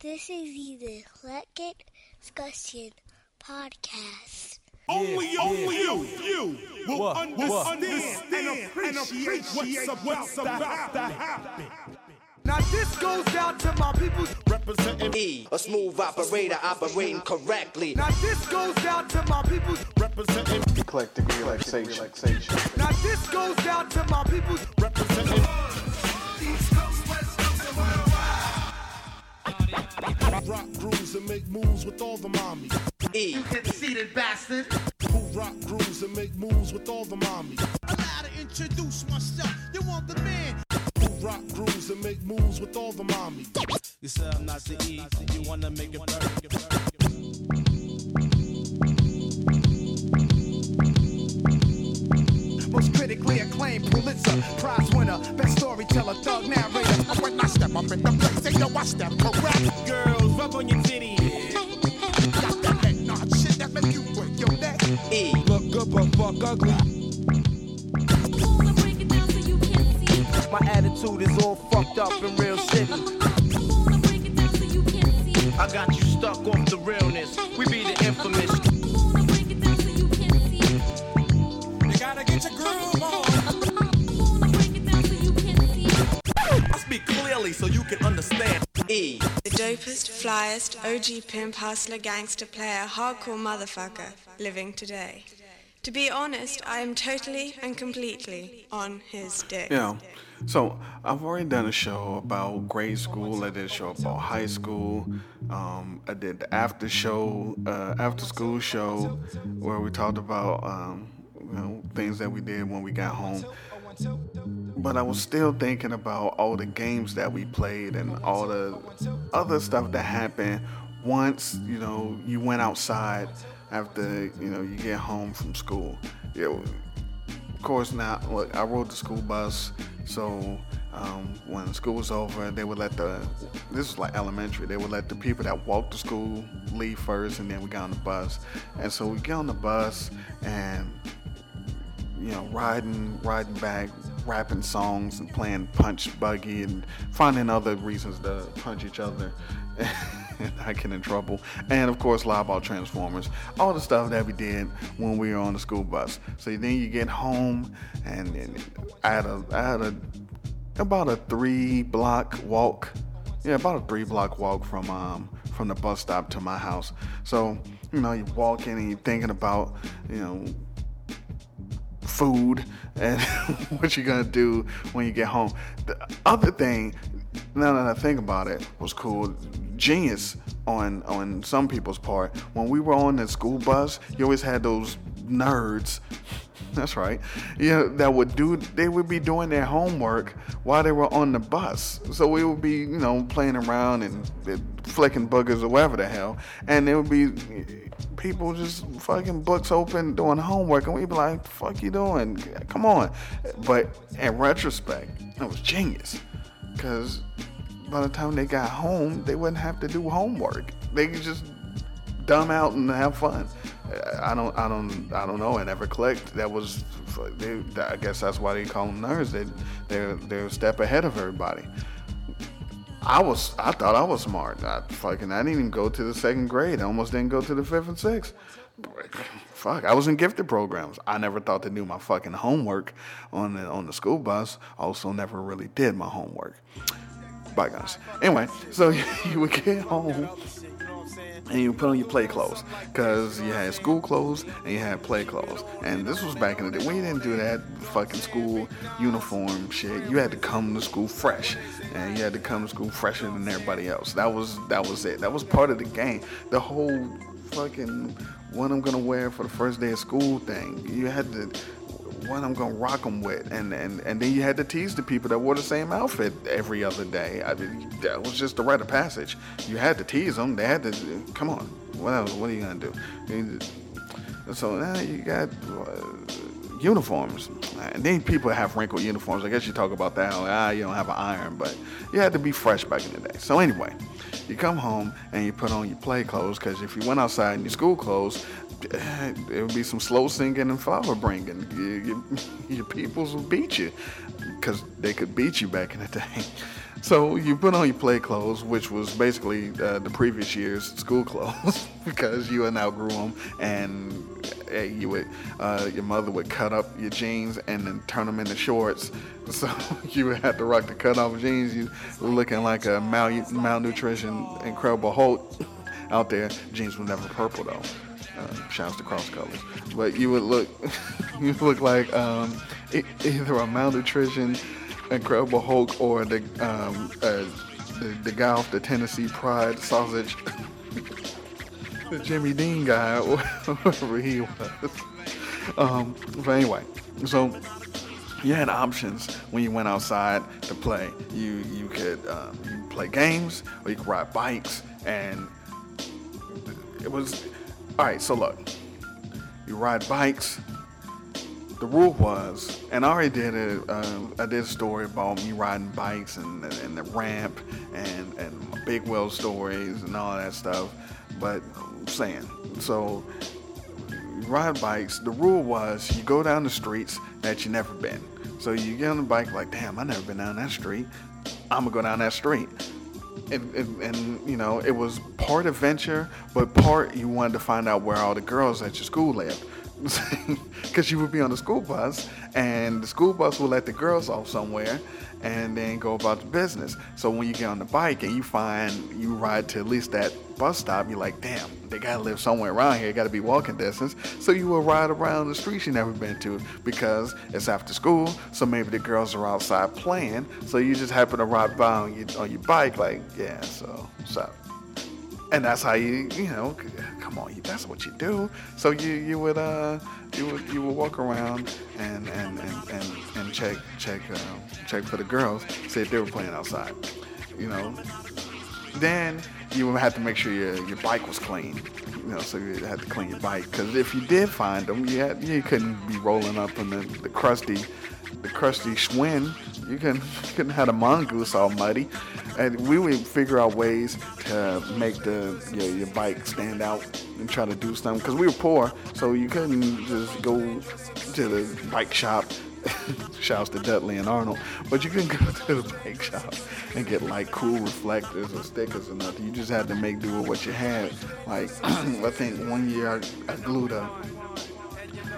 This is the Eclectic Discussion Podcast. Only you, only you, you will What? understand, What? and appreciate what's about to happen. Now this goes out to my people. Representing E, a smooth operator operating correctly. Now this goes out to my people. representing eclectic relaxation. Now this goes out to my people. representing rock grooves and make moves with all the mommies. E, Conceited bastard. Who rock grooves and make moves with all the mommies. Allow to introduce myself. You want the man. Who rock grooves and make moves with all the mommies. You said I'm not the E, you wanna make it burn. Most critically acclaimed Pulitzer Prize winner, best storyteller, thug narrator. When I step up in the place, they know I step correct. Girls, rub on your titties. Got that neck nod shit that make you break your neck. E, Look good but fuck ugly. My attitude is all fucked up in real city. I got you stuck off the realness. We be the infamous. You gotta get your groove on. I speak clearly so you can understand. E, The dopest, flyest, OG pimp, hustler, gangster player, hardcore motherfucker living today. To be honest, I am totally and completely on his dick. Know, so I've already done a show about grade school. I did a show about high school. Um, I did the after show, uh, after school show, where we talked about um, you know things that we did when we got home. But I was still thinking about all the games that we played and all the other stuff that happened once you know you went outside after you know you get home from school. Know, of course now look, I rode the school bus, so um, when school was over, they would let the this was like elementary. They would let the people that walked to school leave first, and then we got on the bus. And so we get on the bus and you know, riding, riding back, rapping songs and playing punch buggy and finding other reasons to punch each other not get in trouble. And of course, lie about Transformers. All the stuff that we did when we were on the school bus. So then you get home and, and I had a, I had a, about a three block walk. Yeah, about a three block walk from um from the bus stop to my house. So, you know, you're walking and you're thinking about, you know, food and what you're gonna do when you get home. The other thing, now that I think about it, was cool. Genius on on some people's part. When we were on the school bus, you always had those nerds. That's right. Yeah, that would do. They would be doing their homework while they were on the bus. So we would be, you know, playing around and, flicking boogers or whatever the hell, and there would be people just fucking books open doing homework, and we'd be like, "Fuck you doing? Come on!" But in retrospect, it was genius, because by the time they got home, they wouldn't have to do homework. They could just dumb out and have fun. I don't, I don't, I don't know. I never clicked. That was, they, I guess that's why they call them nerds. They, they're, they're a step ahead of everybody. I was, I thought I was smart. I fucking, I didn't even go to the second grade. I almost didn't go to the fifth and sixth. Fuck, I was in gifted programs. I never thought to do my fucking homework on the on the school bus. Also, never really did my homework. Bygones. Anyway, so you would get home and you put on your play clothes because you had school clothes and you had play clothes. And this was back in the day when you didn't do that fucking school uniform shit. You had to come to school fresh, and you had to come to school fresher than everybody else. That was that was it. That was part of the game. The whole fucking what I'm gonna wear for the first day of school thing. You had to what I'm gonna rock them with, and, and and then you had to tease the people that wore the same outfit every other day. I that was just the rite of passage. You had to tease them. They had to come on. What else? What are you gonna do? So now you got uh, uniforms, and then people have wrinkled uniforms. I guess you talk about that. Like, ah, you don't have an iron, but you had to be fresh back in the day. So anyway, you come home and you put on your play clothes because if you went outside in your school clothes, there would be some slow singing and flower bringing. You, you, your peoples would beat you. because they could beat you back in the day. So you put on your play clothes, which was basically uh, the previous year's school clothes, because you had now grew them, and uh, you would uh, your mother would cut up your jeans and then turn them into shorts. So you would have to rock the cut off jeans. You looking like a mal- malnutrition Incredible Hulk out there. Jeans were never purple though. Uh, shouts to cross colors, but you would look you look like um, either a malnutrition Incredible Hulk or the um, uh, the, the guy off the Tennessee Pride sausage, the Jimmy Dean guy, or whoever he was. Um, but anyway, so you had options when you went outside to play. You you could um, you play games or you could ride bikes, and it was all right. So look, you ride bikes the rule was, and I already did it. Uh, I did a story about me riding bikes and, and the ramp and and big wheel stories and all that stuff. But I'm saying, so ride bikes. The rule was you go down the streets that you never been. So you get on the bike like, damn, I never been down that street. I'm gonna go down that street. And, and, and, you know, it was part adventure, but part you wanted to find out where all the girls at your school lived because you would be on the school bus and the school bus will let the girls off somewhere and then go about the business. So when you get on the bike and you find you ride to at least that bus stop, you're like, damn, they gotta live somewhere around here, It gotta be walking distance. So you will ride around the streets you never been to because it's after school, so maybe the girls are outside playing. So you just happen to ride by on your, on your bike, like, yeah, so, so and that's how you you know come on that's what you do. So you you would uh you would you would walk around and and and and, and check check uh, check for the girls see if they were playing outside you know then you would have to make sure your your bike was clean you know so you had to clean your bike because if you did find them you had you couldn't be rolling up in the, the crusty the crusty Schwinn. You couldn't, you couldn't have a mongoose all muddy. And we would figure out ways to make the your, your bike stand out and try to do something. Because we were poor, so you couldn't just go to the bike shop. Shouts to Dudley and Arnold. But you couldn't go to the bike shop and get like cool reflectors or stickers or nothing. You just had to make do with what you had. Like, I think one year I, I glued a,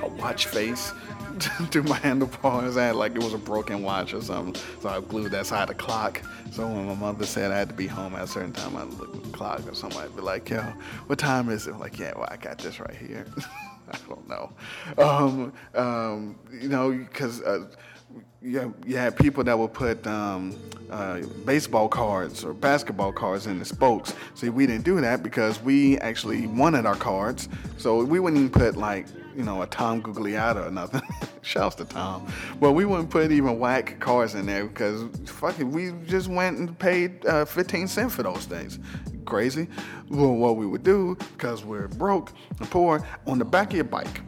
a watch face to my handlebars. I had like it was a broken watch or something. So I glued that side of the clock. So when my mother said I had to be home at a certain time, I'd look at the clock or something. I'd be like, yo, what time is it? I'm like, yeah, well, I got this right here. I don't know. Um, um, you know, because uh, you, you had people that would put um, uh, baseball cards or basketball cards in the spokes. See, we didn't do that because we actually wanted our cards. So we wouldn't even put like you know, a Tom Gugliotta or nothing. Shouts to Tom. But we wouldn't put even whack cars in there because fucking we just went and paid uh, 15 cents for those things. Crazy. Well, what we would do, because we're broke and poor, on the back of your bike,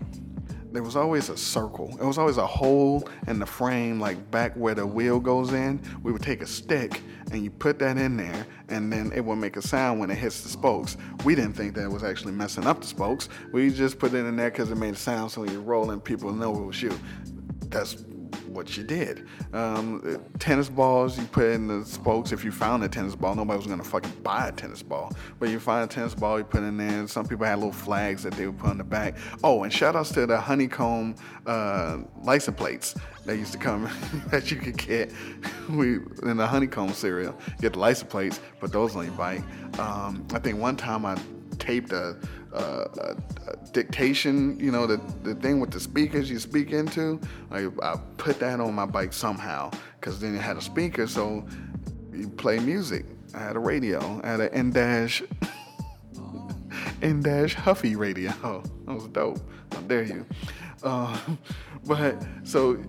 there was always a circle. It was always a hole in the frame, like back where the wheel goes in. We would take a stick and you put that in there, and then it would make a sound when it hits the spokes. We didn't think that was actually messing up the spokes. We just put it in there because it made a sound so when you roll and people know it was you. That's what you did. Um, tennis balls, you put in the spokes. If you found a tennis ball, nobody was gonna fucking buy a tennis ball. But you find a tennis ball, you put in there. Some people had little flags that they would put on the back. Oh, and shout outs to the honeycomb uh, license plates that used to come that you could get in the honeycomb cereal. Get the license plates, put those on your bike. Um, I think one time I taped a, a, dictation, you know, the, the thing with the speakers you speak into. I, I put that on my bike somehow because then it had a speaker, so you play music. I had a radio. I had an N-Dash, N-Dash Huffy radio. That was dope. How dare you? Uh, but so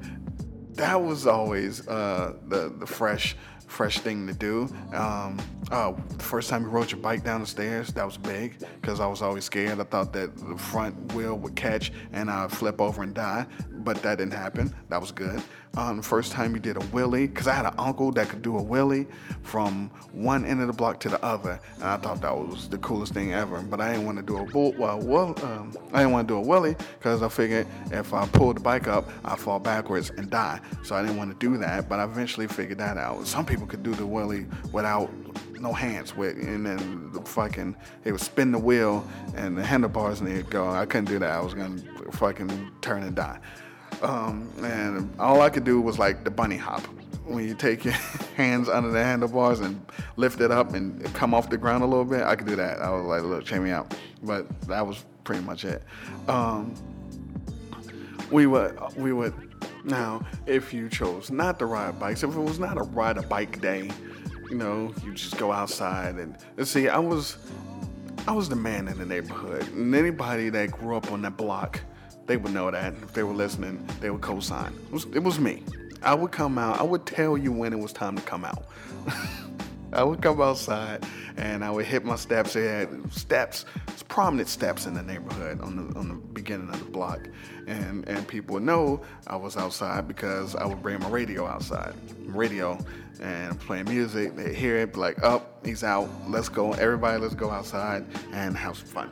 that was always uh, the the fresh fresh thing to do. Um, uh, first time you rode your bike down the stairs, that was big because I was always scared. I thought that the front wheel would catch and I'd flip over and die. But that didn't happen. That was good. Um, first time you did a wheelie, because I had an uncle that could do a wheelie from one end of the block to the other, and I thought that was the coolest thing ever. But I didn't want to do a bull, well, well um, I didn't want to do a wheelie because I figured if I pulled the bike up, I'd fall backwards and die. So I didn't want to do that. But I eventually figured that out. Some people could do the wheelie without no hands with, and then the fucking it would spin the wheel and the handlebars and they'd go. I couldn't do that. I was gonna fucking turn and die. Um, and all I could do was like the bunny hop. When you take your hands under the handlebars and lift it up and come off the ground a little bit, I could do that. I was like, look, check me out. But that was pretty much it. Um, we would we would now if you chose not to ride bikes, if it was not a ride a bike day, you know, you just go outside and, and see. I was I was the man in the neighborhood, and anybody that grew up on that block, they would know that. If they were listening, they would co-sign. It was, it was me. I would come out. I would tell you when it was time to come out. I would come outside and I would hit my steps. They had steps, prominent steps in the neighborhood on the on the beginning of the block, and and people would know I was outside because I would bring my radio outside, radio, and playing music. They hear it, be like, "Up, oh, he's out. Let's go, everybody. Let's go outside and have some fun."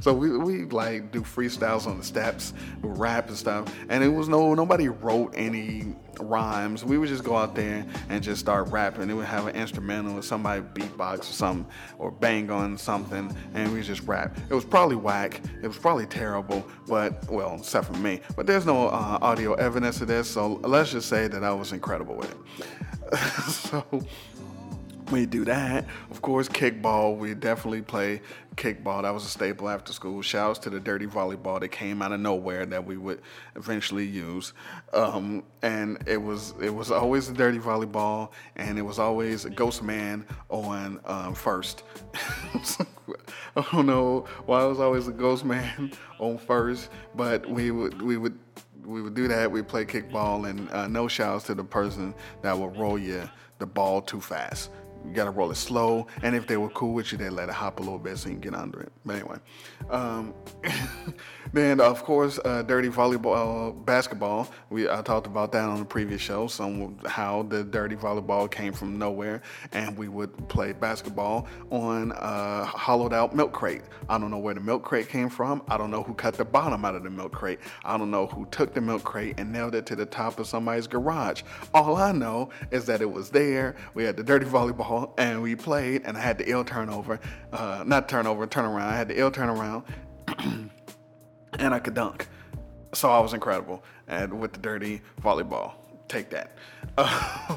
So we, we like do freestyles on the steps, rap and stuff. And it was no nobody wrote any rhymes. We would just go out there and just start rapping. It would have an instrumental or somebody beatbox or something or bang on something and we just rap. It was probably whack. It was probably terrible, but well, except for me. But there's no uh, audio evidence of this, so let's just say that I was incredible with it. so we do that. Of course, kickball. We definitely play kickball. That was a staple after school. Shouts to the dirty volleyball that came out of nowhere that we would eventually use. Um, and it was it was always a dirty volleyball, and it was always a ghost man on um, first. I don't know why it was always a ghost man on first, but we would we would we would do that. We play kickball, and uh, no shouts to the person that would roll you the ball too fast you gotta roll it slow. And if they were cool with you, they let it hop a little bit so you can get under it. But anyway, um, then of course, uh, dirty volleyball, uh, basketball. We I talked about that on the previous show. Some how the dirty volleyball came from nowhere, and we would play basketball on a hollowed out milk crate. I don't know where the milk crate came from. I don't know who cut the bottom out of the milk crate. I don't know who took the milk crate and nailed it to the top of somebody's garage. All I know is that it was there. We had the dirty volleyball and we played, and I had the ill turnover, uh, not turnover, turn around. I had the ill turn around, and I could dunk. So I was incredible. And with the dirty volleyball, take that. Uh,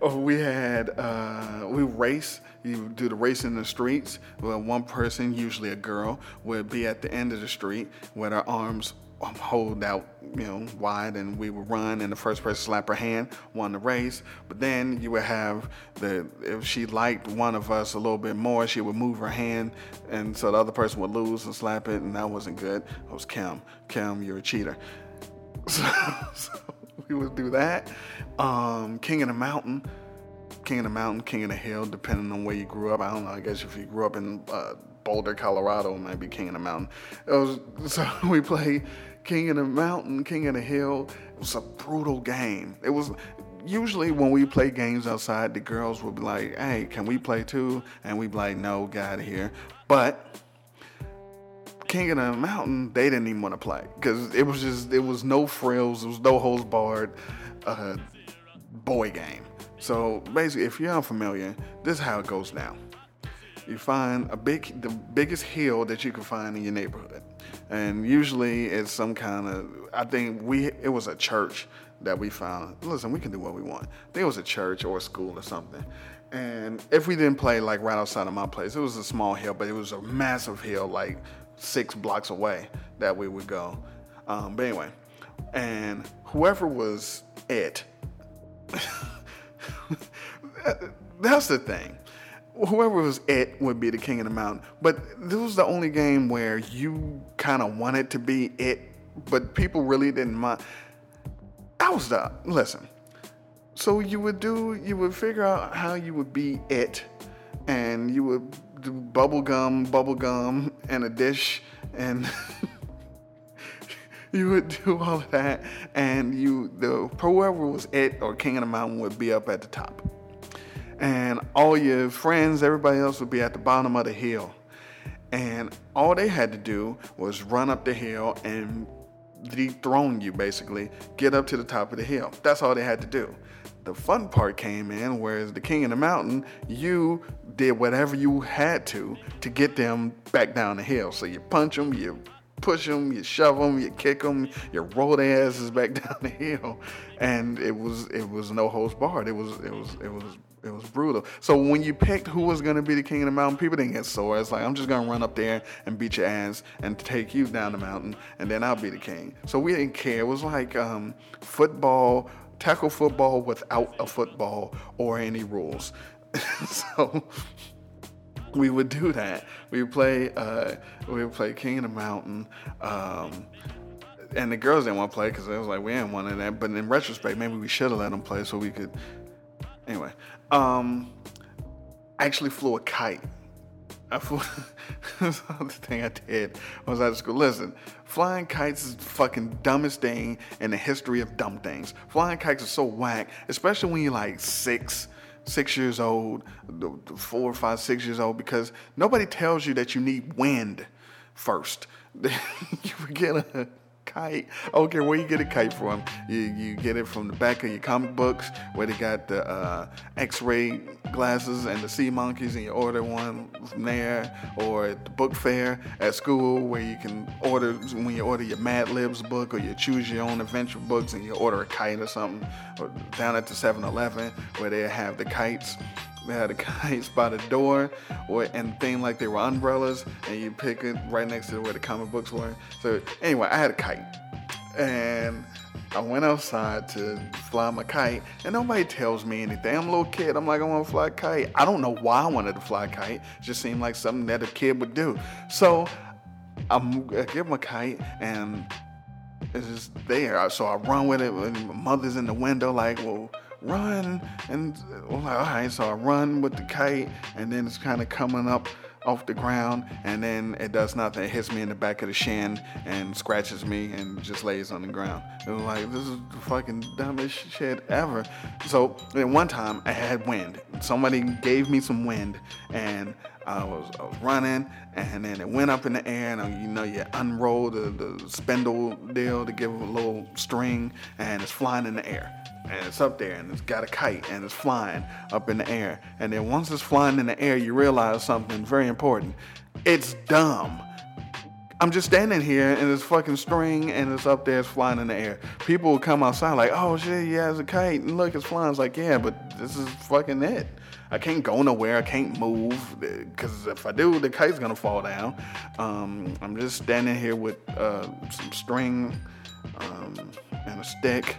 we had uh, we race. You do the race in the streets. Well, one person, usually a girl, would be at the end of the street with her arms hold out, you know, wide, and we would run, and the first person slap her hand won the race. But then you would have the if she liked one of us a little bit more, she would move her hand, and so the other person would lose and slap it, and that wasn't good. It was Kim. Kim, you're a cheater. So, so we would do that. Um, King of the Mountain. King of the Mountain, King of the Hill, depending on where you grew up. I don't know. I guess if you grew up in uh, Boulder, Colorado, it might be King of the Mountain. It was so we play King of the Mountain, King of the Hill. It was a brutal game. It was usually when we play games outside, the girls would be like, "Hey, can we play too?" And we'd be like, "No, of here." But King of the Mountain, they didn't even want to play because it was just it was no frills, it was no holds barred, uh, boy game. So basically, if you're unfamiliar, this is how it goes down. You find a big, the biggest hill that you can find in your neighborhood and usually it's some kind of i think we it was a church that we found. Listen we can do what we want. I think it was a church or a school or something. And if we didn't play like right outside of my place it was a small hill but it was a massive hill like six blocks away that we would go. Um, but anyway and whoever was it that's the thing whoever was it would be the king of the mountain. But this was the only game where you kind of wanted to be it, but people really didn't mind. That was the listen. So you would do, you would figure out how you would be it, and you would do bubble gum, bubble gum, and a dish, and you would do all of that, and you the whoever was it or king of the mountain would be up at the top, and all your friends, everybody else would be at the bottom of the hill, and all they had to do was run up the hill and dethrone you, basically, get up to the top of the hill. That's all they had to do. The fun part came in, whereas the king of the mountain, you did whatever you had to to get them back down the hill. So you punch them, you push them, you shove them, you kick them, you roll their asses back down the hill, and it was it was no holds barred. It was it was it was it was brutal. So when you picked who was gonna be the king of the mountain, people didn't get sore. It's like I'm just gonna run up there and beat your ass and take you down the mountain, and then I'll be the king. So we didn't care. It was like um, football, tackle football without a football or any rules. so we would do that. We would play. Uh, we would play King of the Mountain. Um, and the girls didn't want to play because it was like we didn't want to that. But in retrospect, maybe we should have let them play so we could. Anyway, um, I actually flew a kite. I flew. The other thing I did when I was out of school. Listen, flying kites is the fucking dumbest thing in the history of dumb things. Flying kites are so whack, especially when you're like six six years old, four, five, six years old, because nobody tells you that you need wind first. you get a kite. Care where you get a kite from. You, you get it from the back of your comic books where they got the uh, X-ray glasses and the sea monkeys, and you order one from there, or at the book fair at school where you can order when you order your Mad Libs book or you choose your own adventure books and you order a kite or something, or down at the 7-Eleven where they have the kites. They had the kites by the door, or and thing like they were umbrellas, and you pick it right next to where the comic books were. So anyway, I had a kite, and I went outside to fly my kite, and nobody tells me anything. I'm a little kid. I'm like, I want to fly a kite. I don't know why I wanted to fly a kite. It just seemed like something that a kid would do. So I'm, I get my kite, and it's just there. So I run with it, and my mother's in the window, like, well run. And I'm all right, so I run with the kite, and then it's kind of coming up off the ground, and then it does nothing. It hits me in the back of the shin and scratches me and just lays on the ground. It was like, this is the fucking dumbest shit ever. So then one time I had wind. Somebody gave me some wind, and I was, I was running, and then it went up in the air, and you know, you unroll the, the spindle deal to give it a little string, and it's flying in the air and it's up there and it's got a kite and it's flying up in the air. And then once it's flying in the air, you realize something very important. It's dumb. I'm just standing here and it's fucking string and it's up there, it's flying in the air. People will come outside like, oh shit, yeah, it's a kite. And look, it's flying. It's like, yeah, but this is fucking it. I can't go nowhere. I can't move because if I do, the kite's gonna fall down. Um, I'm just standing here with uh, some string um, and a stick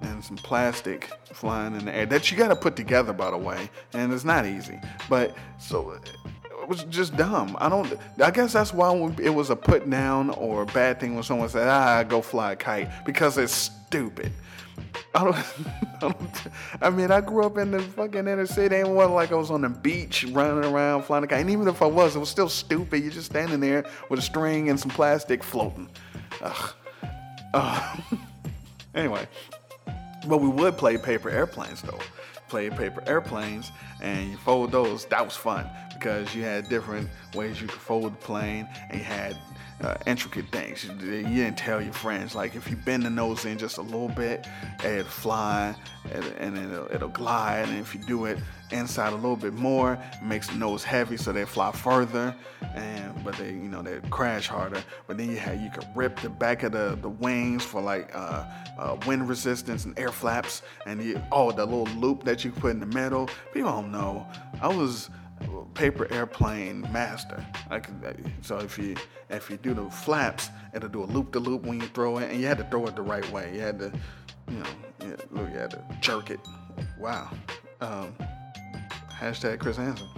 and some plastic flying in the air that you got to put together, by the way, and it's not easy. But so it was just dumb. I don't. I guess that's why it was a put down or a bad thing when someone said, "Ah, go fly a kite," because it's stupid. I don't, I don't. I mean, I grew up in the fucking inner city. It wasn't like I was on the beach running around flying a kite. And even if I was, it was still stupid. You're just standing there with a string and some plastic floating. Ugh. Uh, anyway, but we would play paper airplanes though. Play paper airplanes and you fold those. That was fun because you had different ways you could fold the plane and you had uh, intricate things. You, didn't tell your friends. Like if you bend the nose in just a little bit, it'll fly and, it'll, it'll, glide. And if you do it inside a little bit more, it makes the nose heavy so they fly further. And but they you know they crash harder. But then you had you could rip the back of the, the wings for like uh, uh, wind resistance and air flaps. And you, oh the little loop that you put in the middle. People don't know. I was paper airplane master. I could, so if you if you do the flaps, it'll do a loop the loop when you throw it, and you had to throw it the right way. You had to, you know, you had, you had to jerk it. Wow. Um, hashtag Chris Hansen.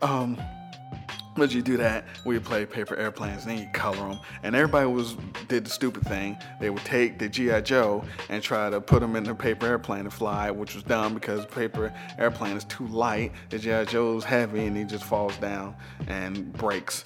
Um, but you do that, we play paper airplanes, and then you color them. And everybody was did the stupid thing. They would take the GI Joe and try to put them in the paper airplane to fly, which was dumb because paper airplane is too light. The GI Joe's heavy, and he just falls down and breaks.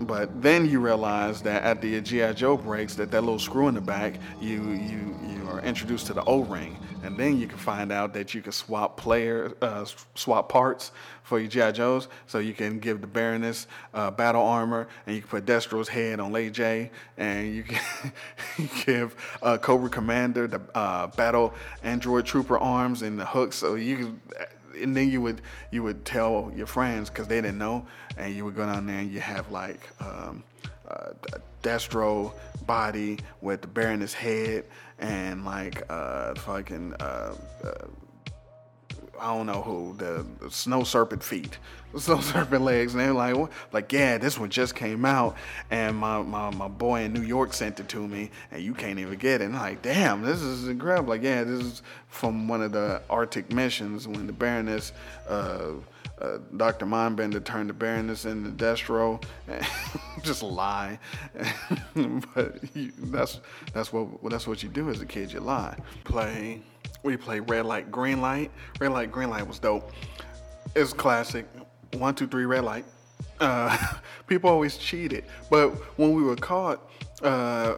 But then you realize that at the GI Joe breaks, that that little screw in the back, you you you are introduced to the O-ring, and then you can find out that you can swap player uh, swap parts for your GI Joes. So you can give the Baroness uh, battle armor, and you can put Destro's head on Lady Jaye, and you can give uh, Cobra Commander the uh, battle android trooper arms and the hooks. So you can and then you would you would tell your friends because they didn't know, and you would go down there and you have like um, uh, Destro body with the Baroness head and like uh, fucking uh, uh, I don't know who the, the snow serpent feet, snow serpent legs, and they're like, what? like yeah, this one just came out, and my, my my boy in New York sent it to me, and you can't even get it. And I'm like, damn, this is incredible. Like yeah, this is from one of the Arctic missions when the Baroness. Uh, uh, Dr. Mindbender turned the Baroness into Destro. And just lie, but you, that's that's what that's what you do as a kid. You lie. Play we play red light, green light. Red light, green light was dope. It's classic. One, two, three, red light. Uh, people always cheated, but when we were caught, uh,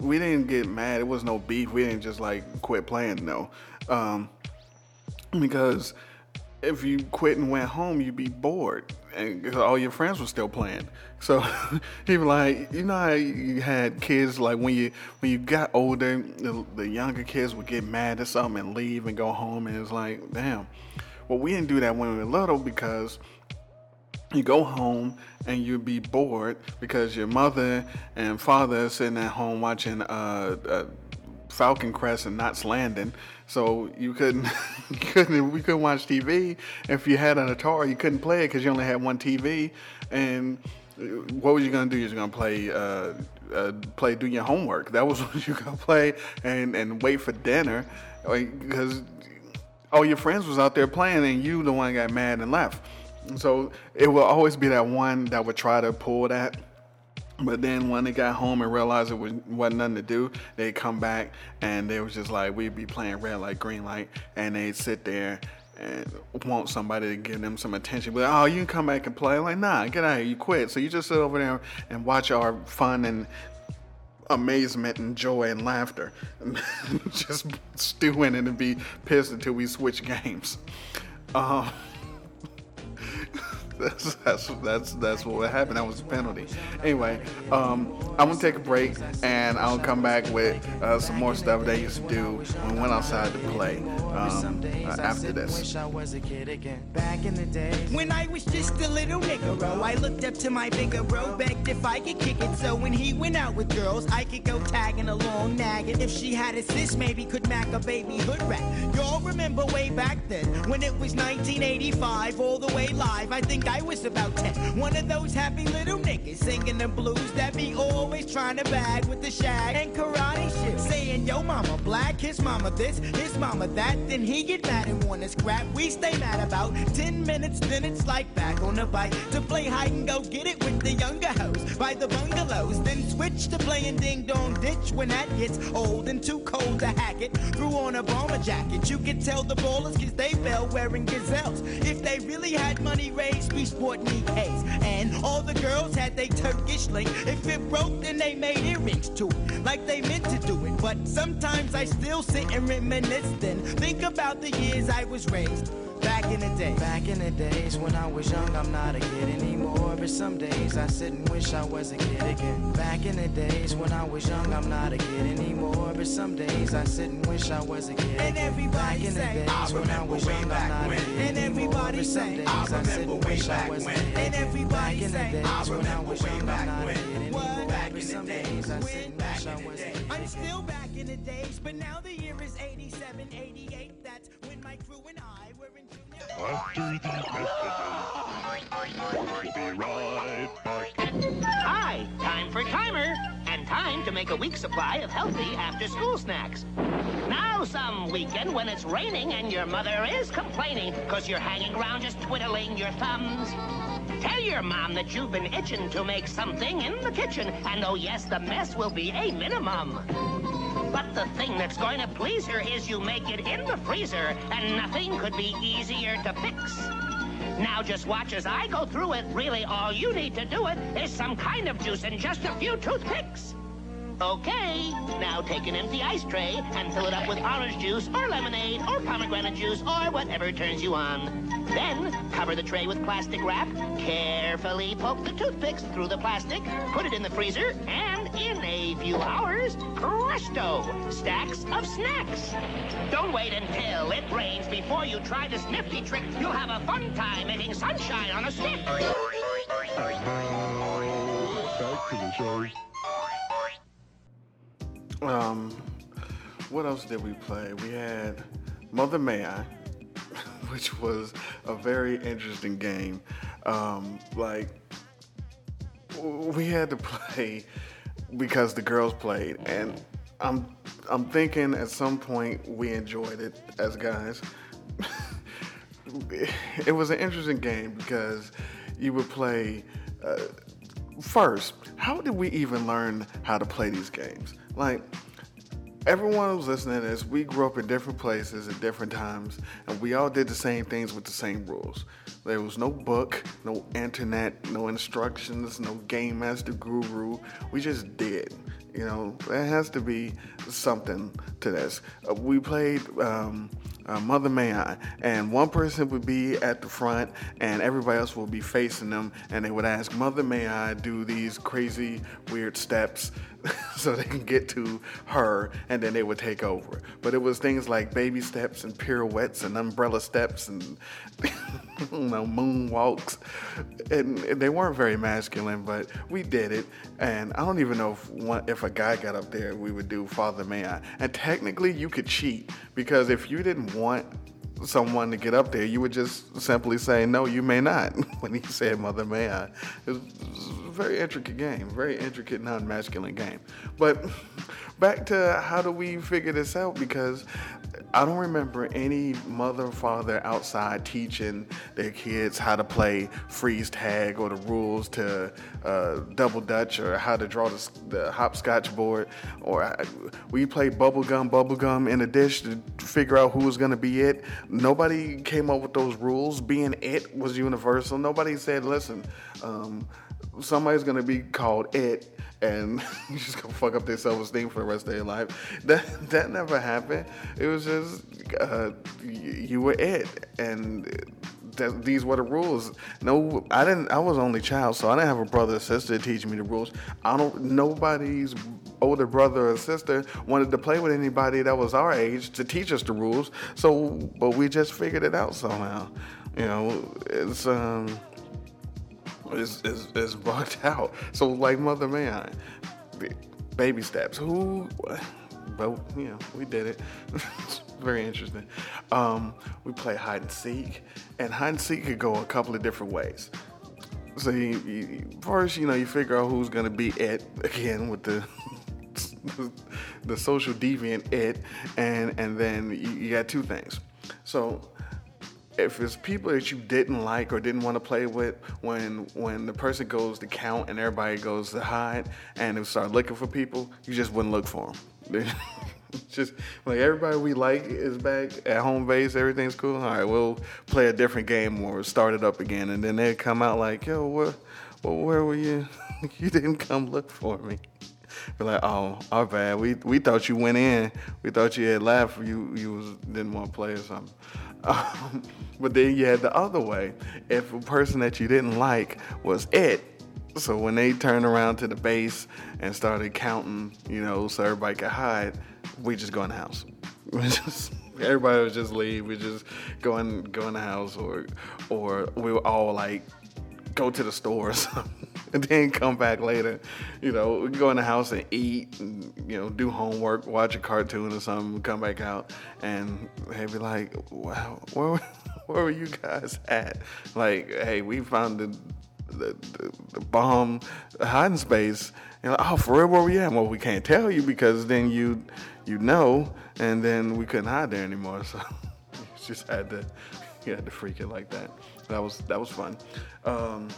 we didn't get mad. It was no beef. We didn't just like quit playing. No, um, because if you quit and went home, you'd be bored, and all your friends were still playing. So even like you know how you had kids like when you when you got older, the, the younger kids would get mad at something and leave and go home, and it's like damn. Well, we didn't do that when we were little because you go home and you'd be bored because your mother and father are sitting at home watching uh, uh, Falcon Crest and Knots Landing. So you couldn't, you couldn't, we couldn't watch TV. If you had an Atari, you couldn't play it because you only had one TV. And what was you gonna do? You're gonna play, uh, uh, play, do your homework. That was what you gonna play, and and wait for dinner, because all your friends was out there playing, and you the one got mad and left. So it will always be that one that would try to pull that but then when they got home and realized it was, wasn't nothing to do, they'd come back and they was just like, we'd be playing red light, green light, and they'd sit there and want somebody to give them some attention. But oh, you can come back and play. Like, nah, get out here, you quit. So you just sit over there and watch our fun and amazement and joy and laughter, just stewing and be pissed until we switch games. Um, that's that's that's that's what happened. That was a penalty. Anyway, um, I'm gonna take a break and I'll come back with uh, some more stuff they used to do when we went outside to play um, uh, after this. Back in the day, when I was just a little nigga, I looked up to my bigger bro, begged if I could kick it. So when he went out with girls, I could go tagging along, nagging. If she had a sis, maybe could mac a baby hood rat. Y'all remember way back then when it was 1985, all the way live. I think I was about 10. One of those happy little niggas singing the blues that be always trying to bag with the shag and karate shit. Saying, yo, mama black, his mama this, his mama that. Then he get mad and wanna scrap. We stay mad about 10 minutes, then it's like back on the bike to play hide and go get it with the younger hoes by the bungalows. Then switch to playing ding dong ditch when that gets old and too cold to hack it. Threw on a bomber jacket. You could tell the ballers cause they fell wearing gazelles. If they really had money raised, we sporting EKs. And all the girls had they Turkish link. If it broke, then they made earrings to it, like they meant to do it. But sometimes I still sit and reminisce then. Think about the years I was raised. Back in the day. Back in the days when I was young, I'm not a kid anymore. But some days I sit and wish I was a kid again. Back in the days when I was young, I'm not a kid anymore. But some days I sit and wish I was a kid. And everybody Back in the say, days when I was young, I'm not a kid And anymore. everybody But some say, days I sit and wish I was a kid. And Back everybody in the say, days when I was young, I'm not a kid anymore. Back But in the some days days I sit when- and wish I was I'm still back in the days, but now the year is 87, 88. That's when my crew and I were in junior. After the messages, we'll be right back. Hi, time for timer, and time to make a week's supply of healthy after-school snacks. Now some weekend when it's raining and your mother is complaining because you're hanging around just twiddling your thumbs. Tell your mom that you've been itching to make something in the kitchen, and oh yes, the mess will be a minimum. But the thing that's going to please her is you make it in the freezer, and nothing could be easier to fix. Now just watch as I go through it. Really, all you need to do it is some kind of juice and just a few toothpicks. Okay, now take an empty ice tray and fill it up with orange juice or lemonade or pomegranate juice or whatever turns you on. Then cover the tray with plastic wrap, carefully poke the toothpicks through the plastic, put it in the freezer, and in a few hours, presto, stacks of snacks. Don't wait until it rains before you try this nifty trick. You'll have a fun time making sunshine on a stick. Back to the show. Um, what else did we play? We had Mother May I, which was a very interesting game. Um, like we had to play because the girls played, and I'm I'm thinking at some point we enjoyed it as guys. it was an interesting game because you would play. Uh, first, how did we even learn how to play these games? Like, everyone who's listening to this, we grew up in different places at different times, and we all did the same things with the same rules. There was no book, no internet, no instructions, no game master guru. We just did. You know, there has to be something to this. Uh, we played um, uh, Mother May I, and one person would be at the front, and everybody else would be facing them, and they would ask, Mother May I do these crazy, weird steps so they can get to her, and then they would take over. But it was things like baby steps and pirouettes and umbrella steps and you know moonwalks, and they weren't very masculine, but we did it. And I don't even know if one, if a guy got up there, we would do Father May I. And technically, you could cheat because if you didn't want someone to get up there, you would just simply say, No, you may not, when he said, Mother, may I. It was a very intricate game, very intricate, non masculine game. But back to how do we figure this out? Because I don't remember any mother or father outside teaching their kids how to play freeze tag or the rules to uh, double dutch or how to draw the, the hopscotch board. Or uh, we played bubblegum, bubblegum in a dish to figure out who was going to be it. Nobody came up with those rules. Being it was universal. Nobody said, listen, um, somebody's going to be called it and you're just gonna fuck up their self-esteem for the rest of their life. That that never happened. It was just uh, you, you were it, and these were the rules. No, I didn't. I was only child, so I didn't have a brother or sister teaching me the rules. I don't. Nobody's older brother or sister wanted to play with anybody that was our age to teach us the rules. So, but we just figured it out somehow. You know, it's um is, is, is bugged out. So like Mother May I, baby steps. Who? But you know, we did it. Very interesting. Um, we play hide and seek, and hide and seek could go a couple of different ways. So you, you, first, you know, you figure out who's gonna be it again with the the social deviant it, and and then you, you got two things. So if it's people that you didn't like or didn't want to play with, when when the person goes to count and everybody goes to hide and they start looking for people, you just wouldn't look for them. just like everybody we like is back at home base, everything's cool. All right, we'll play a different game or start it up again, and then they come out like, yo, what, well, where were you? you didn't come look for me. Be like, oh, our bad. We we thought you went in. We thought you had left. You you was, didn't want to play or something. Um, but then you had the other way. If a person that you didn't like was it, so when they turned around to the base and started counting, you know, so everybody could hide, we just go in the house. We just, everybody would just leave. We just go in, go in the house, or, or we were all like go to the store or something, and then come back later. You know, we go in the house and eat, and you know, do homework, watch a cartoon or something, come back out, and they'd be like, "Wow, where, where were you guys at?" Like, hey, we found the the, the, the bomb hiding space. You know, oh, for real, where we at? Well, we can't tell you because then you you know, and then we couldn't hide there anymore. So you just had to you had to freak it like that. That was that was fun. Um,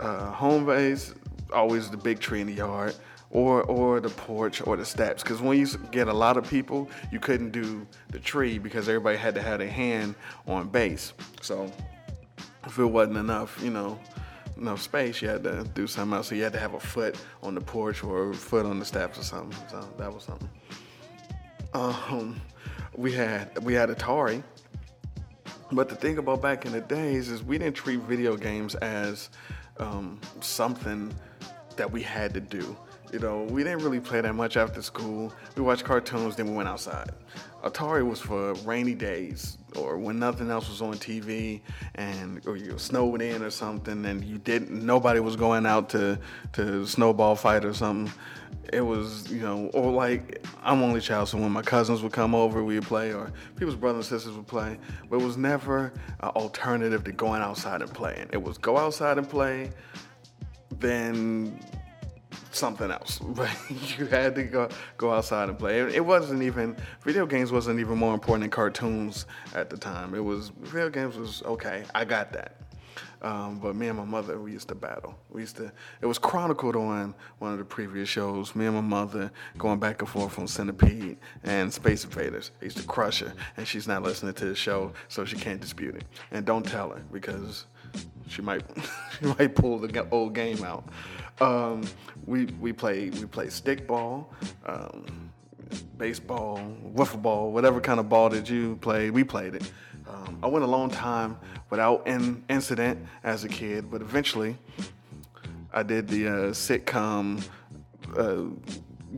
uh, home base, always the big tree in the yard, or or the porch or the steps. Because when you get a lot of people, you couldn't do the tree because everybody had to have their hand on base. So if it wasn't enough, you know, enough space, you had to do something else. So you had to have a foot on the porch or a foot on the steps or something. So that was something. Um, we had we had Atari. But the thing about back in the days is we didn't treat video games as um, something that we had to do. You know, we didn't really play that much after school. We watched cartoons, then we went outside. Atari was for rainy days or when nothing else was on TV and or you snowed in or something and you didn't nobody was going out to to snowball fight or something. It was, you know, or like I'm only child, so when my cousins would come over, we'd play, or people's brothers and sisters would play. But it was never an alternative to going outside and playing. It was go outside and play, then something else. But you had to go go outside and play. It wasn't even video games wasn't even more important than cartoons at the time. It was video games was okay. I got that. Um, but me and my mother, we used to battle. We used to. It was chronicled on one of the previous shows. Me and my mother going back and forth on Centipede and Space Invaders. I used to crush her, and she's not listening to the show, so she can't dispute it. And don't tell her because she might she might pull the old game out. Um, we we play we play stickball, um, baseball, wiffle ball, whatever kind of ball that you played, we played it. Um, I went a long time without an incident as a kid, but eventually I did the uh, sitcom uh,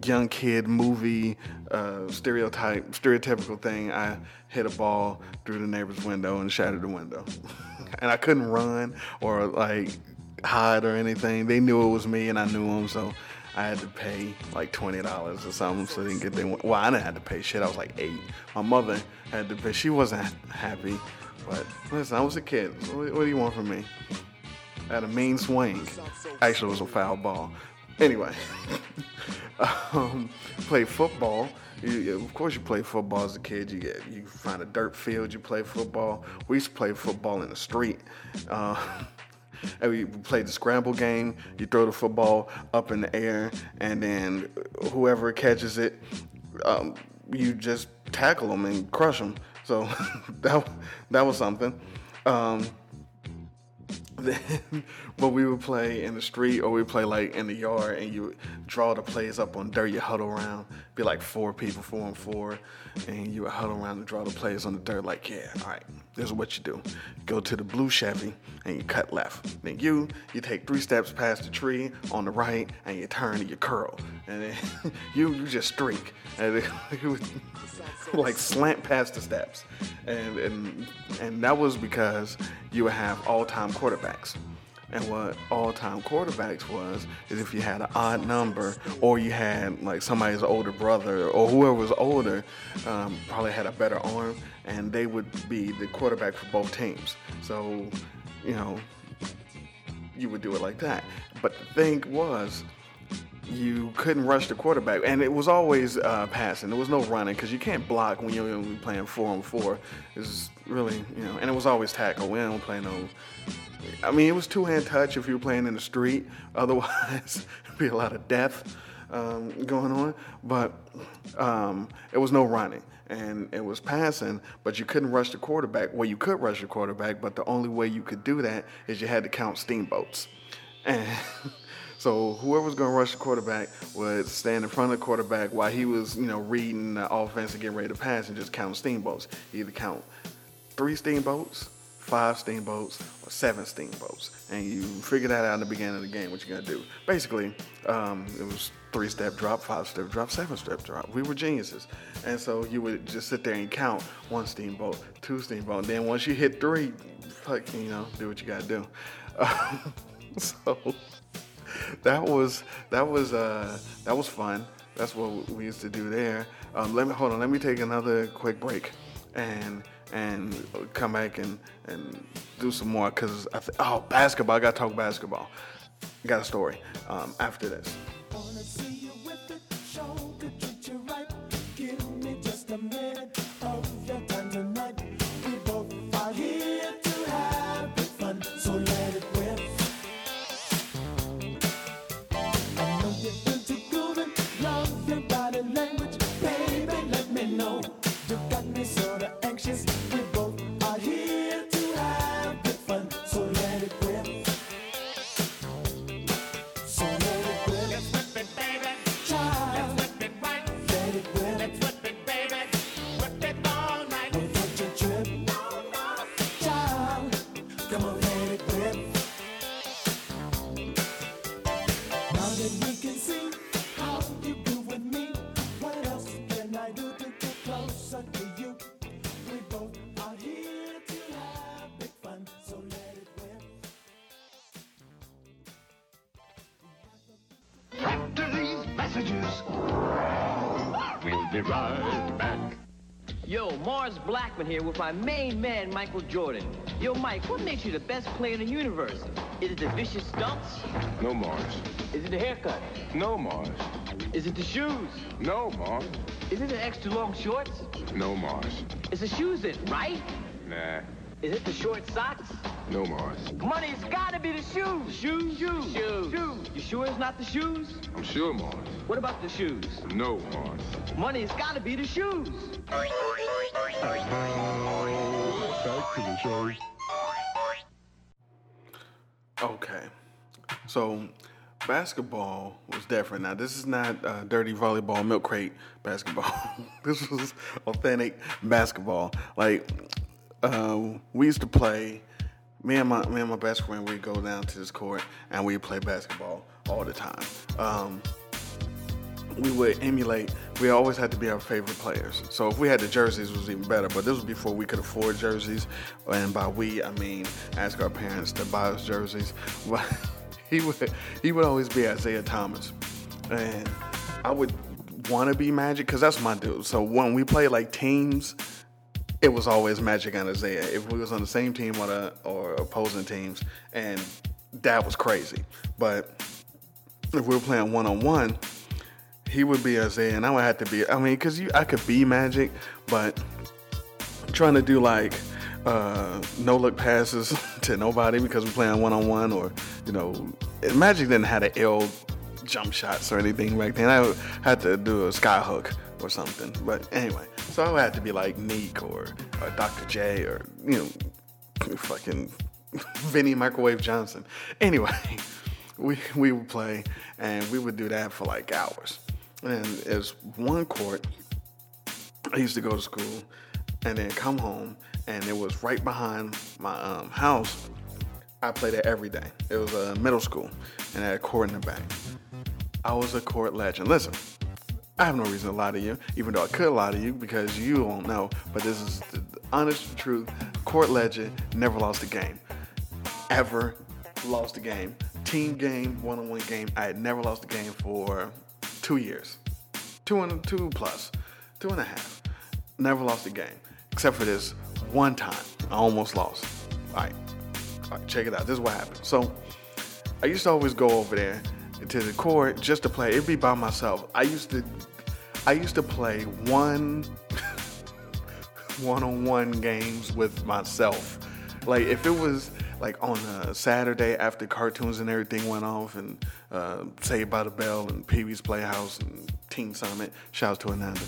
young kid movie uh, stereotype stereotypical thing. I hit a ball through the neighbor's window and shattered the window, and I couldn't run or like hide or anything. They knew it was me and I knew them, so I had to pay like twenty dollars or something so they didn't get their. Well, I didn't have to pay shit. I was like eight. My mother had to pay. She wasn't happy, but listen, I was a kid. What, what do you want from me? I had a mean swing. Actually, it was a foul ball. Anyway, um, play football. You, of course, you play football as a kid. You get you find a dirt field. You play football. We used to play football in the street. Uh, and we played the scramble game. You throw the football up in the air, and then whoever catches it, um, you just tackle them and crush them. So that that was something. Um, then, but we would play in the street or we play like in the yard, and you draw the plays up on dirt. You huddle around, be like four people, four and four, and you would huddle around and draw the plays on the dirt. Like, yeah, all right, this is what you do. Go to the blue Chevy and you cut left. Then you you take three steps past the tree on the right, and you turn and you curl, and then you you just streak, and would like slant past the steps, and and and that was because you would have all-time quarterbacks. And what all-time quarterbacks was is if you had an odd number, or you had like somebody's older brother, or whoever was older, um, probably had a better arm, and they would be the quarterback for both teams. So, you know, you would do it like that. But the thing was, you couldn't rush the quarterback, and it was always uh, passing. There was no running because you can't block when you're only playing four on four. It's really, you know, and it was always tackle. We don't play no. I mean, it was two hand touch if you were playing in the street. Otherwise, it'd be a lot of death um, going on. But um, it was no running, and it was passing. But you couldn't rush the quarterback. Well, you could rush the quarterback, but the only way you could do that is you had to count steamboats, and. So whoever was going to rush the quarterback would stand in front of the quarterback while he was, you know, reading the offense and getting ready to pass and just count steamboats. either count three steamboats, five steamboats, or seven steamboats. And you figure that out in the beginning of the game, what you're going to do. Basically, um, it was three step drop, five step drop, seven step drop. We were geniuses. And so you would just sit there and count one steamboat, two steamboat. And then once you hit three, fuck, you know, do what you got to do. Um, so that was that was uh, that was fun. That's what we used to do there. Um, let me hold on. Let me take another quick break, and and come back and and do some more. Cause I th- oh basketball. I gotta talk basketball. Got a story um, after this. Blackmon here with my main man, Michael Jordan. Yo, Mike, what makes you the best player in the universe? Is it the vicious stunts? No, Mars. Is it the haircut? No, Mars. Is it the shoes? No, Mars. Is it the extra long shorts? No, Mars. It's the shoes it, right? Nah. Is it the short socks? No, Mars. Money's gotta be the shoes. Shoes, shoes, shoes. Shoes. You sure it's not the shoes? I'm sure, Mars. What about the shoes? No, Mars. Money's gotta be the shoes. Okay. So basketball was different. Now this is not uh, dirty volleyball milk crate basketball. this was authentic basketball. Like uh, we used to play. Me and my me and my best friend we'd go down to this court and we'd play basketball all the time. Um, we would emulate. We always had to be our favorite players. So if we had the jerseys, it was even better. But this was before we could afford jerseys, and by we I mean ask our parents to buy us jerseys. But he would he would always be Isiah Thomas, and I would want to be Magic because that's my dude. So when we play like teams, it was always Magic and Isiah. If we was on the same team or, the, or opposing teams, and that was crazy. But if we were playing one on one he would be Isiah, and I would have to be. I mean, because I could be Magic, but trying to do like uh, no look passes to nobody because we're playing one on one, or you know, Magic didn't have the L jump shots or anything back then. I had to do a sky hook or something. But anyway, so I would have to be like Nique or, or Dr. J or you know, fucking Vinnie Microwave Johnson. Anyway, we we would play and we would do that for like hours. And there's one court. I used to go to school and then come home, and it was right behind my um, house. I played it every day. It was a middle school, and I had a court in the back. I was a court legend. Listen, I have no reason to lie to you, even though I could lie to you because you won't know. But this is the honest truth. Court legend never lost a game. Ever lost a game. Team game, one on one game. I had never lost a game for two years. Two and two. Two and a half. Never lost a game. Except for this one time. I almost lost. Alright. All right, check it out. This is what happened. So I used to always go over there to the court just to play. It'd be by myself. I used to I used to play one one-on-one games with myself. Like if it was like on a Saturday after cartoons and everything went off and uh, Saved by the Bell and Pee Wee's Playhouse and Teen Summit, shouts to Ananda.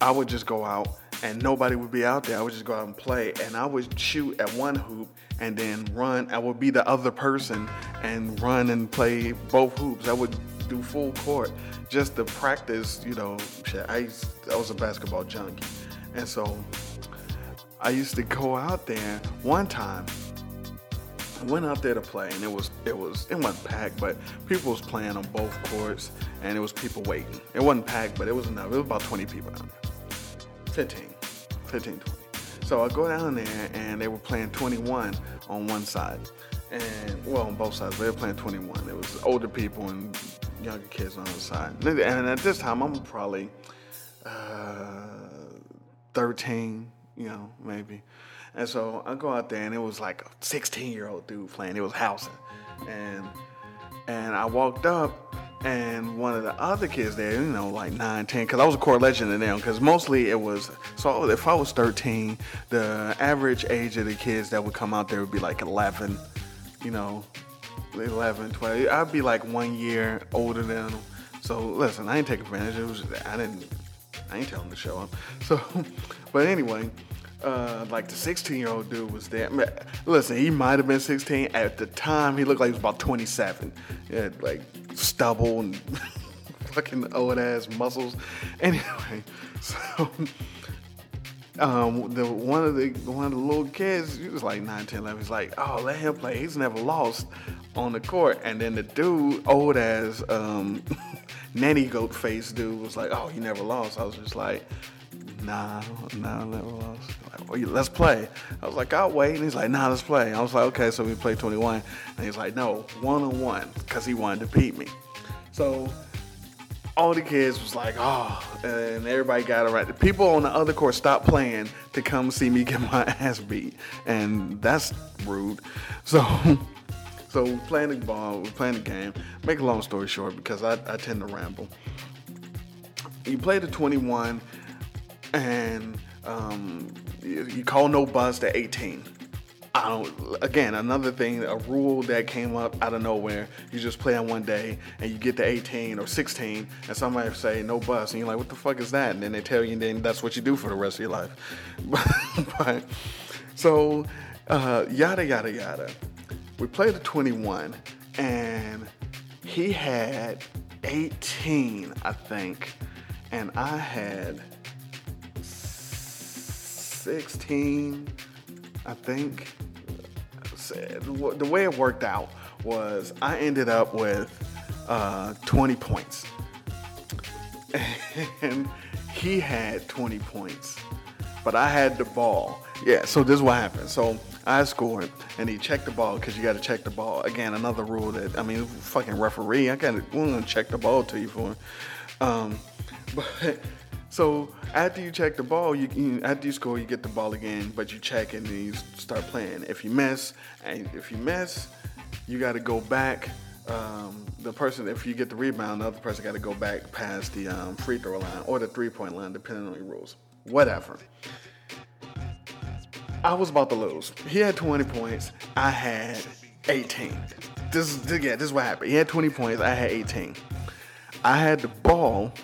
I would just go out and nobody would be out there. I would just go out and play and I would shoot at one hoop and then run. I would be the other person and run and play both hoops. I would do full court just to practice, you know, shit. I, used, I was a basketball junkie. And so I used to go out there one time went out there to play, and it was it was it wasn't packed, but people was playing on both courts, and it was people waiting. It wasn't packed, but it was enough. It was about 20 people out there, 15, 15, 20. So I go down there, and they were playing 21 on one side, and well on both sides. They were playing 21. It was older people and younger kids on the side. And at this time, I'm probably uh, 13, you know, maybe. And so I go out there and it was like a 16 year old dude playing. It was housing. And and I walked up and one of the other kids there, you know, like 9, 10, because I was a court legend in them, because mostly it was, so if I was 13, the average age of the kids that would come out there would be like 11, you know, 11, 12. I'd be like one year older than them. So listen, I ain't take advantage. It was, I didn't, I ain't tell them to show up. So, but anyway, uh, like the 16 year old dude was there. Listen, he might have been 16 at the time. He looked like he was about 27. He had like stubble and fucking old ass muscles. Anyway, so um, the one of the one of the little kids, he was like 9, 10, 11. He's like, oh, let him play. He's never lost on the court. And then the dude, old ass um, nanny goat face dude, was like, oh, he never lost. I was just like, nah, nah. Like, let's play. I was like, I'll wait. And he's like, nah, let's play. I was like, okay, so we play 21. And he's like, no, one on one, because he wanted to beat me. So all the kids was like, oh, and everybody got it right. The people on the other court stopped playing to come see me get my ass beat, and that's rude. So, so playing the ball, we're playing the game. Make a long story short, because I, I tend to ramble. You play the 21, and um, you, you call no bust to 18. I don't. Again, another thing, a rule that came up out of nowhere. You just play on one day, and you get to 18 or 16, and somebody say no bus, and you're like, "What the fuck is that?" And then they tell you, and then that's what you do for the rest of your life. but, so, uh, yada yada yada. We played the 21, and he had 18, I think, and I had 16, I think. The way it worked out was I ended up with uh, 20 points. And he had 20 points, but I had the ball. Yeah, so this is what happened. So I scored, and he checked the ball because you got to check the ball. Again, another rule that I mean, fucking referee. I got to check the ball to you for. Um, but so after you check the ball, you, you after you score, you get the ball again, but you check and then you start playing. If you miss, and if you miss, you got to go back. Um, the person, if you get the rebound, the other person got to go back past the um, free throw line or the three point line, depending on your rules. Whatever. I was about to lose. He had 20 points. I had 18. This is yeah, this is what happened. He had 20 points. I had 18. I had the ball.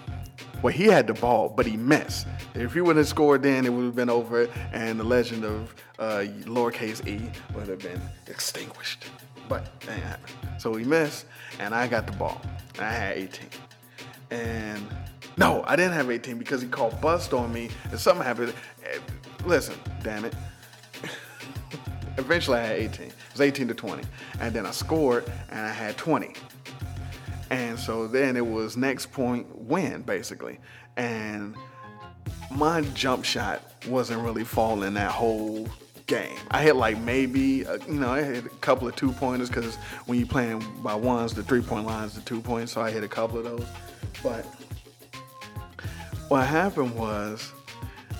Well, he had the ball, but he missed. If he wouldn't have scored then, it would have been over, and the legend of uh, lowercase e would have been extinguished. But that happened. So he missed, and I got the ball. I had 18. And no, I didn't have 18 because he called bust on me, and something happened. Eh, Listen, damn it. Eventually, I had 18. It was 18 to 20. And then I scored, and I had 20. And so then it was next point win, basically. And my jump shot wasn't really falling that whole game. I hit like maybe, uh, you know, I hit a couple of two pointers because when you're playing by ones, the three point line is the two points. So I hit a couple of those. But what happened was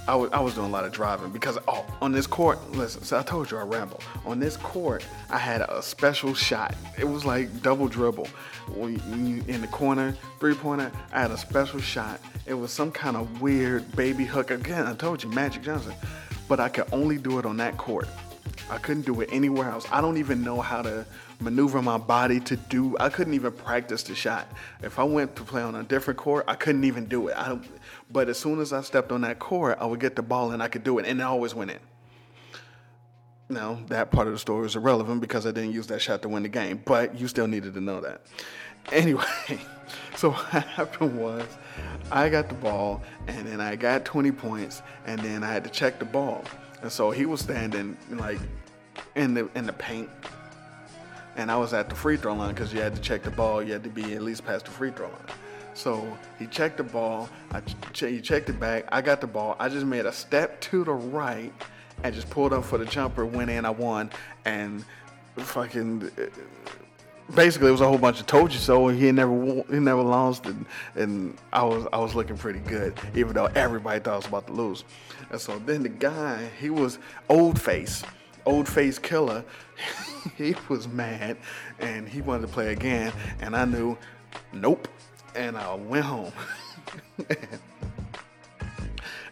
I was, I was doing a lot of driving because oh on this court listen so I told you I ramble. On this court I had a special shot. It was like double dribble. In the corner three pointer I had a special shot. It was some kind of weird baby hook. Again I told you Magic Johnson but I could only do it on that court. I couldn't do it anywhere else. I don't even know how to maneuver my body to do I couldn't even practice the shot. If I went to play on a different court I couldn't even do it. I but as soon as I stepped on that court, I would get the ball and I could do it, and it always went in. Now, that part of the story is irrelevant because I didn't use that shot to win the game, but you still needed to know that. Anyway, so what happened was I got the ball, and then I got 20 points, and then I had to check the ball. And so he was standing like in the in the paint, and I was at the free throw line because you had to check the ball. You had to be at least past the free throw line. So he checked the ball. I ch- he checked it back. I got the ball. I just made a step to the right and just pulled up for the jumper. Went in. I won. And fucking uh, basically it was a whole bunch of told you so. He never he never lost, and, and I was I was looking pretty good, even though everybody thought I was about to lose. And so then the guy, he was old face, old face killer. he was mad, and he wanted to play again. And I knew, nope and I went home.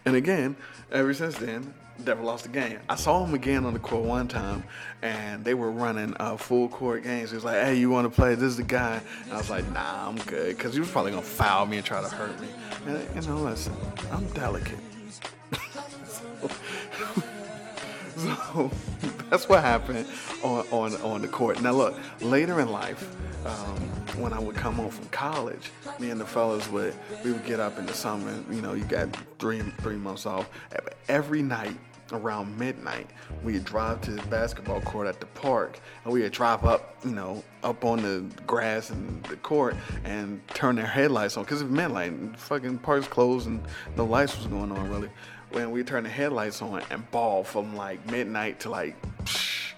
and again, ever since then, never lost a game. I saw him again on the court one time, and they were running uh, full court games. He was like, "Hey, you want to play? This is the guy." And I was like, "Nah, I'm good," because he was probably gonna foul me and try to hurt me. And you know, listen, I'm delicate. so that's what happened on, on, on the court. Now look, later in life, um, when I would come home from college, me and the fellas would we would get up in the summer. You know, you got three three months off. Every night around midnight, we'd drive to the basketball court at the park, and we'd drive up, you know, up on the grass and the court and turn their headlights on because it meant like fucking parks closed and no lights was going on really. When we turn the headlights on and ball from like midnight to like psh,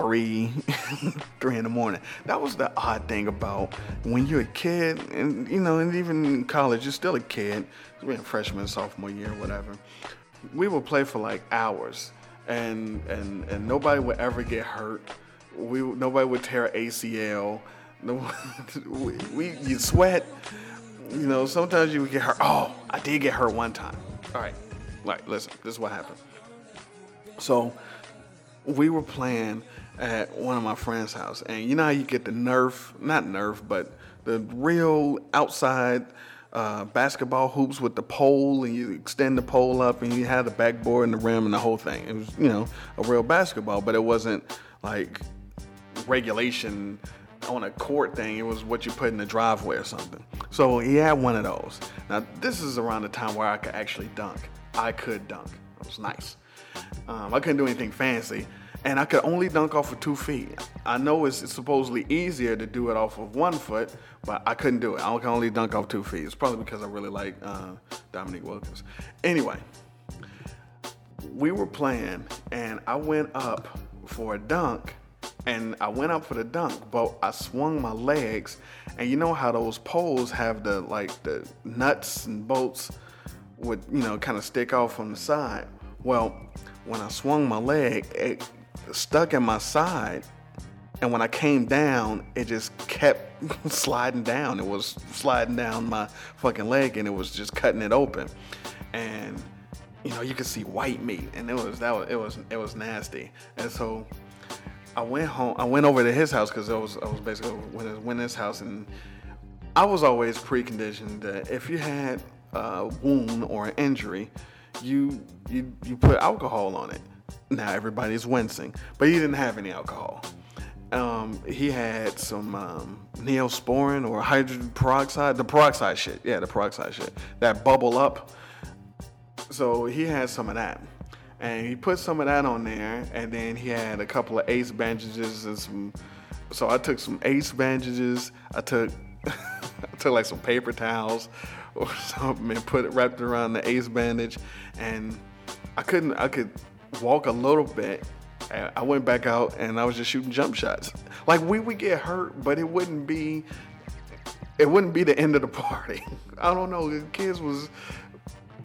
three, three in the morning. That was the odd thing about when you're a kid, and you know, and even in college, you're still a kid. We're in freshman, sophomore year, whatever. We would play for like hours, and and and nobody would ever get hurt. We nobody would tear ACL. No, we, we you sweat. You know, sometimes you would get hurt. Oh, I did get hurt one time. All right, like listen, this is what happened. So we were playing at one of my friends' house, and you know how you get the Nerf, not Nerf, but the real outside uh, basketball hoops with the pole, and you extend the pole up, and you had the backboard and the rim and the whole thing. It was, you know, a real basketball, but it wasn't like regulation on a court thing. It was what you put in the driveway or something. So he had one of those. Now this is around the time where I could actually dunk. I could dunk. It was nice. Um, I couldn't do anything fancy, and I could only dunk off of two feet. I know it's, it's supposedly easier to do it off of one foot, but I couldn't do it. I can only dunk off two feet. It's probably because I really like uh, Dominique Wilkins. Anyway, we were playing, and I went up for a dunk, and I went up for the dunk, but I swung my legs, and you know how those poles have the like the nuts and bolts would you know kind of stick off from the side. Well, when I swung my leg, it stuck in my side, and when I came down, it just kept sliding down. It was sliding down my fucking leg, and it was just cutting it open, and you know you could see white meat, and it was that was it was it was nasty, and so. I went home. I went over to his house because I was I was basically went to his house, and I was always preconditioned that if you had a wound or an injury, you you you put alcohol on it. Now everybody's wincing, but he didn't have any alcohol. Um, he had some um, neosporin or hydrogen peroxide, the peroxide shit. Yeah, the peroxide shit that bubble up. So he had some of that and he put some of that on there, and then he had a couple of ace bandages and some. So I took some ace bandages. I took I took like some paper towels or something and put it wrapped around the ace bandage, and I couldn't. I could walk a little bit. And I went back out and I was just shooting jump shots. Like we would get hurt, but it wouldn't be. It wouldn't be the end of the party. I don't know. The kids was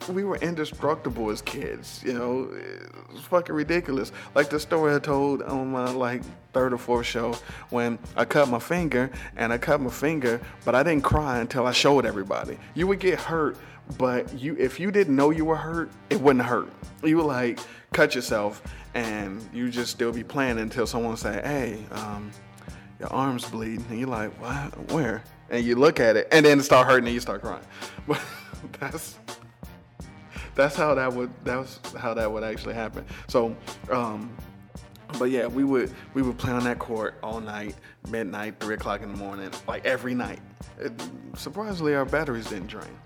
we were indestructible as kids. You know, it was fucking ridiculous. Like the story I told on my like third or fourth show when I cut my finger and I cut my finger, but I didn't cry until I showed everybody. You would get hurt, but you if you didn't know you were hurt, it wouldn't hurt. You would like cut yourself and you just still be playing until someone say, "Hey, um, your arm's bleeding," and you're like, "What? Where?" And you look at it, and then it start hurting, and you start crying. But that's that's how that would that was how that would actually happen. So, um, but yeah, we would we would play on that court all night, midnight, three o'clock in the morning, like every night. It, surprisingly, our batteries didn't drain.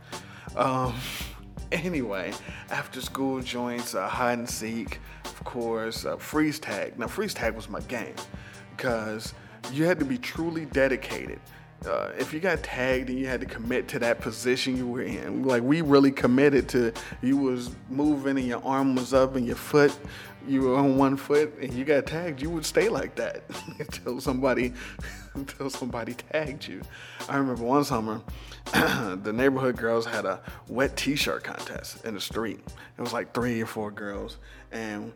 Um, anyway, after school joints, uh, hide and seek, of course, uh, freeze tag. Now, freeze tag was my game because you had to be truly dedicated uh, if you got tagged and you had to commit to that position you were in, like we really committed to, you was moving and your arm was up and your foot, you were on one foot and you got tagged, you would stay like that until somebody, until somebody tagged you. I remember one summer, the neighborhood girls had a wet T-shirt contest in the street. It was like three or four girls, and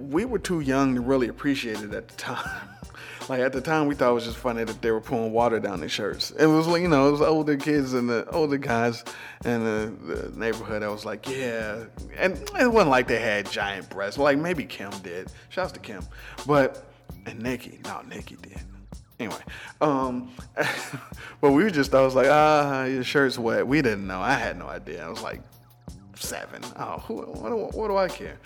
we were too young to really appreciate it at the time. like at the time, we thought it was just funny that they were pouring water down their shirts. It was like you know, it was older kids and the older guys in the, the neighborhood. I was like, yeah, and it wasn't like they had giant breasts. Like maybe Kim did. Shouts to Kim, but and Nikki, no, Nikki did. Anyway, um, but we just, I was like, ah, your shirt's wet. We didn't know. I had no idea. I was like seven. Oh, who, what, what do I care?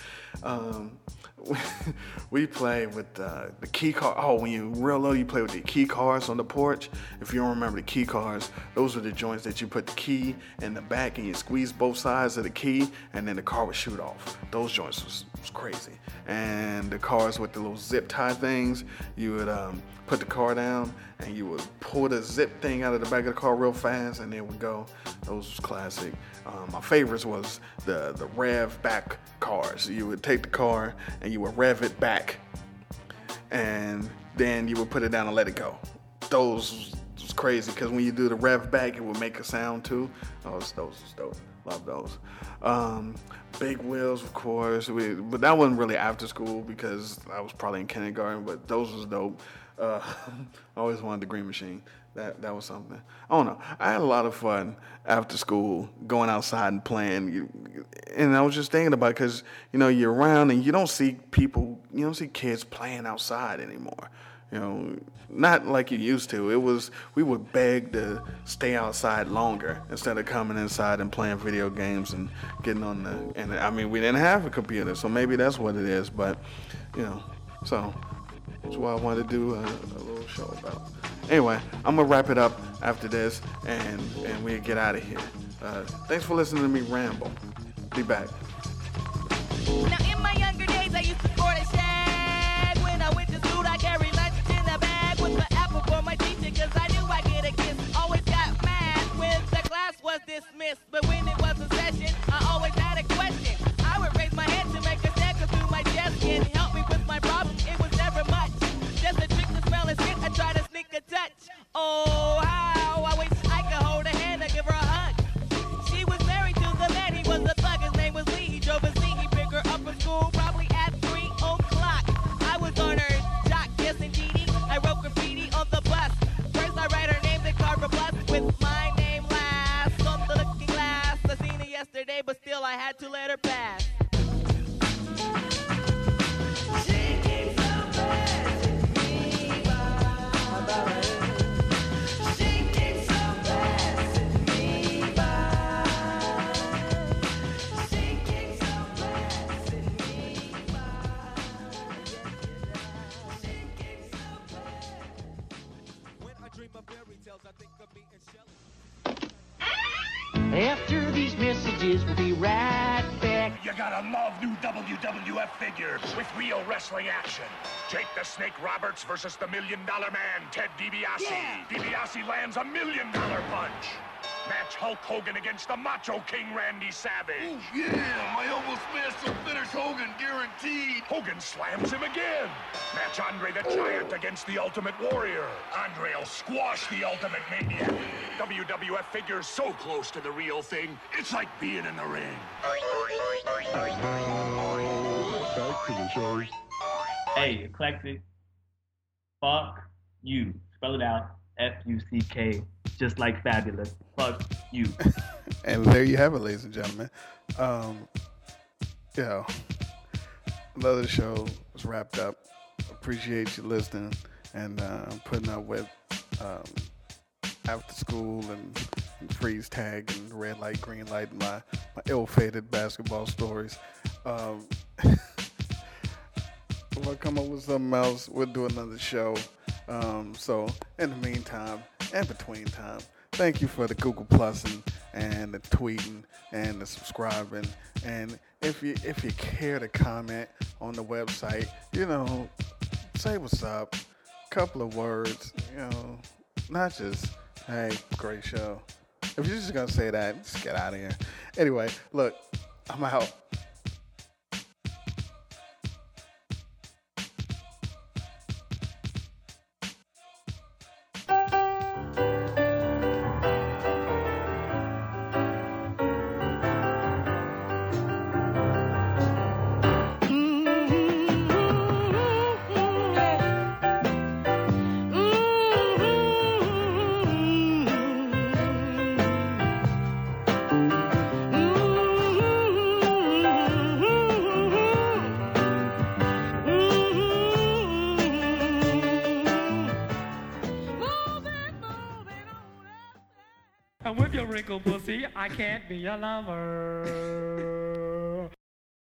Um, we play with uh, the key card. Oh, when you're real low, you play with the key cards on the porch. If you don't remember the key cards, those are the joints that you put the key in the back and you squeeze both sides of the key, and then the car would shoot off. Those joints was, was crazy. And the cars with the little zip tie things, you would um, put the car down and you would pull the zip thing out of the back of the car real fast, and it would go. Those was classic. Um, my favorites was the the rev back cars. You would take the car and you would rev it back, and then you would put it down and let it go. Those was crazy because when you do the rev back, it would make a sound too. Those those dope. Love those. Um, big wheels, of course. We, but that wasn't really after school because I was probably in kindergarten. But those was dope. Uh, I always wanted the green machine. That that was something. I don't know. I had a lot of fun after school, going outside and playing. And I was just thinking about because you know you're around and you don't see people, you don't see kids playing outside anymore. You know, not like you used to. It was we would beg to stay outside longer instead of coming inside and playing video games and getting on the. And I mean, we didn't have a computer, so maybe that's what it is. But you know, so that's why I wanted to do a, a little show about. Anyway, I'm gonna wrap it up after this, and and we get out of here. Uh, thanks for listening to me ramble. Be back. Snake Roberts versus the Million Dollar Man, Ted DiBiase. Yeah. DiBiase lands a million dollar punch. Match Hulk Hogan against the Macho King Randy Savage. Oh, yeah, my elbow smash will finish Hogan, guaranteed. Hogan slams him again. Match Andre the Giant against the Ultimate Warrior. Andre will squash the Ultimate Maniac. WWF figures so close to the real thing, it's like being in the ring. Back to the show. Hey, eclectic. Fuck you. Spell it out. F U C K. Just like fabulous. Fuck you. And there you have it, ladies and gentlemen. Um, know, another show is wrapped up. Appreciate you listening and uh, putting up with um, after school and, freeze tag and red light, green light, my, my ill-fated basketball stories. Um, I come up with something else, we'll do another show. Um, so in the meantime, and between time, thank you for the Google Plus and, and the tweeting and the subscribing. And if you if you care to comment on the website, you know, say what's up. Couple of words, you know, not just hey, great show. If you're just gonna say that, just get out of here. Anyway, look, I'm out. I can't be your lover.